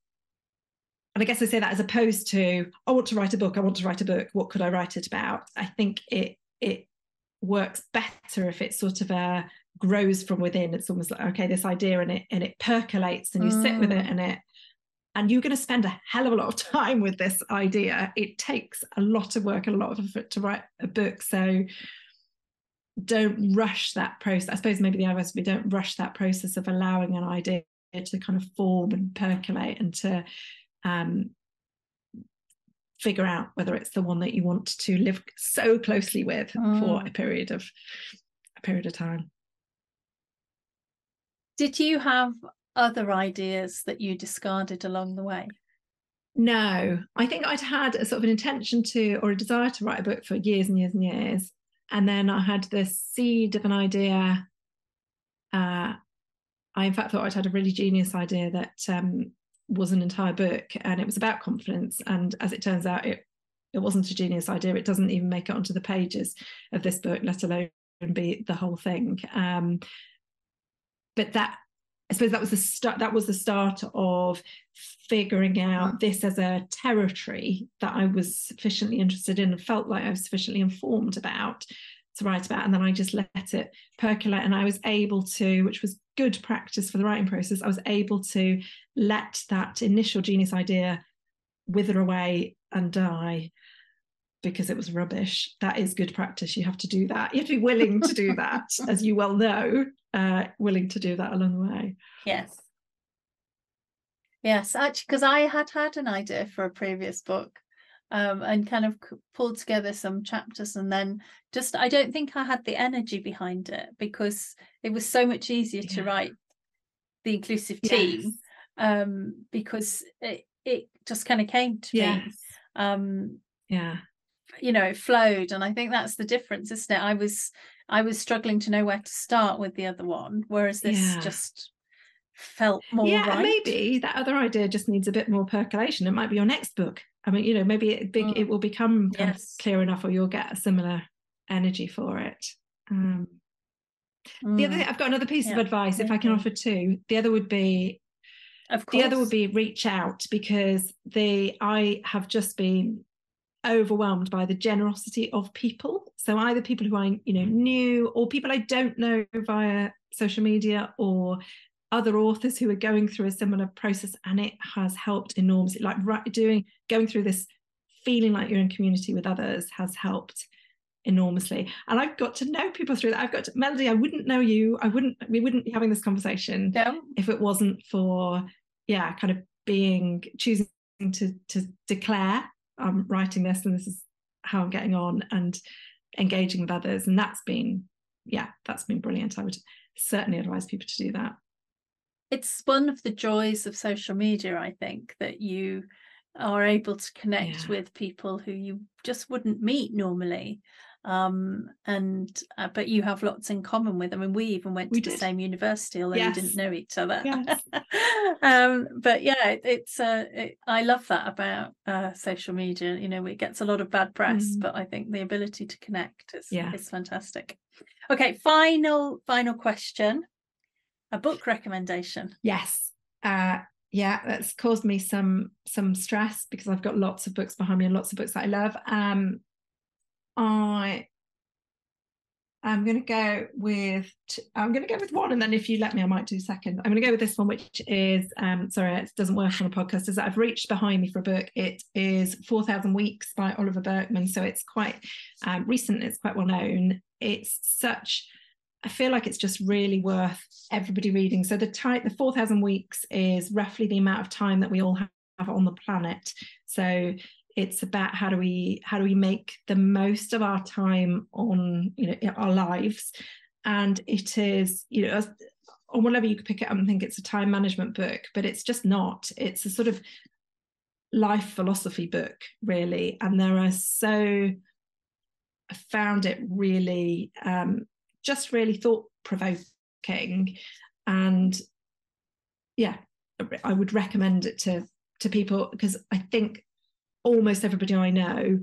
and I guess I say that as opposed to I want to write a book I want to write a book what could I write it about I think it it works better if it sort of uh, grows from within it's almost like okay this idea and it and it percolates and you mm. sit with it mm. and it and you're going to spend a hell of a lot of time with this idea it takes a lot of work and a lot of effort to write a book so don't rush that process i suppose maybe the advice would be don't rush that process of allowing an idea to kind of form and percolate and to um, figure out whether it's the one that you want to live so closely with mm. for a period of a period of time. Did you have other ideas that you discarded along the way? No, I think I'd had a sort of an intention to or a desire to write a book for years and years and years. And then I had this seed of an idea uh, I, in fact, thought I'd had a really genius idea that um, was an entire book and it was about confidence. And as it turns out, it it wasn't a genius idea. It doesn't even make it onto the pages of this book, let alone be the whole thing. Um, but that I suppose that was the start. That was the start of figuring out this as a territory that I was sufficiently interested in and felt like I was sufficiently informed about to write about. And then I just let it percolate, and I was able to, which was good practice for the writing process, I was able to let that initial genius idea wither away and die because it was rubbish. That is good practice. You have to do that. You have to be willing to do (laughs) that, as you well know, uh, willing to do that along the way. Yes. Yes, actually, because I had had an idea for a previous book um, and kind of pulled together some chapters and then just I don't think I had the energy behind it because it was so much easier yeah. to write the inclusive team yes. um, because it it just kind of came to yes. me. Um, yeah, you know, it flowed, and I think that's the difference, isn't it? I was I was struggling to know where to start with the other one, whereas this yeah. just felt more yeah right. maybe that other idea just needs a bit more percolation it might be your next book I mean, you know, maybe it big mm. it will become yes. clear enough, or you'll get a similar energy for it. Um, mm. The other mm. thing, I've got another piece yeah. of advice, if I can offer two. The other would be, of course. the other would be reach out because the I have just been overwhelmed by the generosity of people. So either people who I you know knew or people I don't know via social media or other authors who are going through a similar process and it has helped enormously. Like doing going through this feeling like you're in community with others has helped enormously. And i've got to know people through that. I've got to, melody i wouldn't know you. I wouldn't we wouldn't be having this conversation no. if it wasn't for yeah kind of being choosing to to declare i'm writing this and this is how i'm getting on and engaging with others. And that's been yeah that's been brilliant. I would certainly advise people to do that it's one of the joys of social media i think that you are able to connect yeah. with people who you just wouldn't meet normally um and uh, but you have lots in common with them and we even went we to did. the same university although yes. we didn't know each other yes. (laughs) um but yeah it, it's uh it, i love that about uh social media you know it gets a lot of bad press mm. but i think the ability to connect is, yeah. is fantastic okay final final question a book recommendation. Yes. Uh, yeah, that's caused me some some stress because I've got lots of books behind me and lots of books that I love. Um, I I'm going to go with I'm going to go with one, and then if you let me, I might do second. I'm going to go with this one, which is um, sorry, it doesn't work on a podcast. Is that I've reached behind me for a book. It is Four Thousand Weeks by Oliver Burkeman, so it's quite um, recent. It's quite well known. It's such I feel like it's just really worth everybody reading. So the type, the 4,000 weeks is roughly the amount of time that we all have on the planet. So it's about how do we how do we make the most of our time on you know our lives, and it is you know on whatever you could pick it up and think it's a time management book, but it's just not. It's a sort of life philosophy book really, and there are so. I found it really um, just really thought provoking. And yeah i would recommend it to to people because i think almost everybody i know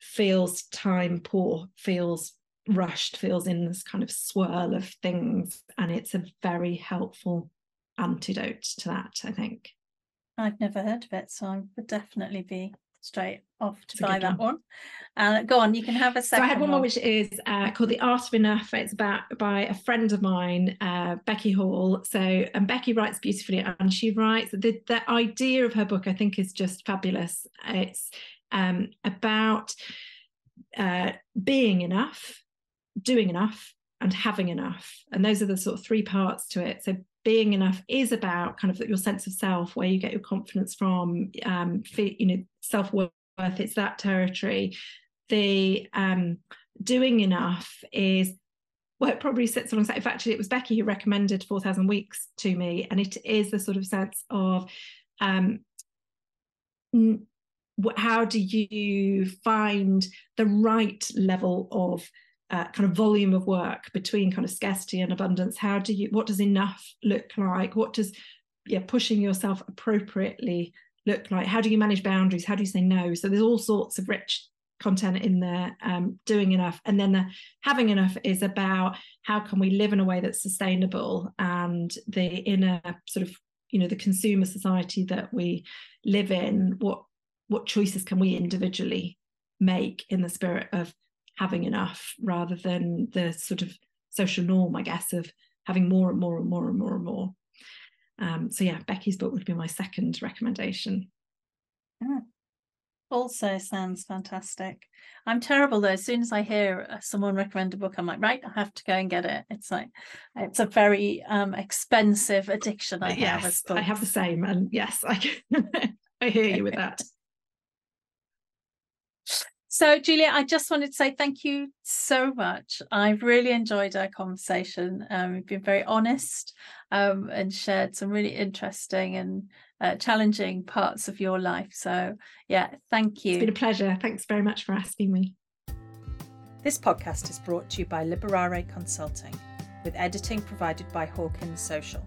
feels time poor feels rushed feels in this kind of swirl of things. And it's a very helpful antidote to that i think. I've never heard of it so i would definitely be straight off to buy that one. Uh, go on, you can have a second. So I had one, more, which is uh, called "The Art of Enough." It's about by a friend of mine, uh, Becky Hall. So, and Becky writes beautifully, and she writes the the idea of her book. I think is just fabulous. It's um, about uh, being enough, doing enough, and having enough, and those are the sort of three parts to it. So being enough is about kind of your sense of self where you get your confidence from um you know self-worth it's that territory. The um doing enough is well it probably sits alongside actually it was becky who recommended 4000 weeks to me and it is the sort of sense of um how do you find the right level of uh, kind of volume of work between kind of scarcity and abundance how do you what does enough look like? What does yeah pushing yourself appropriately look like? How do you manage boundaries? How do you say no? So there's all sorts of rich content in there um, doing enough. And then the having enough is about how can we live in a way that's sustainable and the inner sort of you know the consumer society that we live in what what choices can we individually make in the spirit of having enough rather than the sort of social norm, I guess, of having more and more and more and more and more. Um, so yeah, Becky's book would be my second recommendation. Yeah. Also sounds fantastic. I'm terrible though. As soon as I hear uh, someone recommend a book, I'm like, right, I have to go and get it. It's like it's a very um, expensive addiction. I yes, have. I have the same, and yes, I (laughs) I hear you with that. So, Julia, I just wanted to say thank you so much. I've really enjoyed our conversation. Um, you've been very honest um, and shared some really interesting and uh, challenging parts of your life. So, yeah, thank you. It's been a pleasure. Thanks very much for asking me. This podcast is brought to you by Liberare Consulting, with editing provided by Hawkins Social.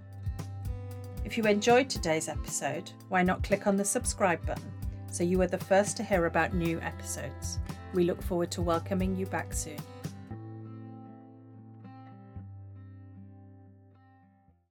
If you enjoyed today's episode, why not click on the subscribe button? So you are the first to hear about new episodes. We look forward to welcoming you back soon.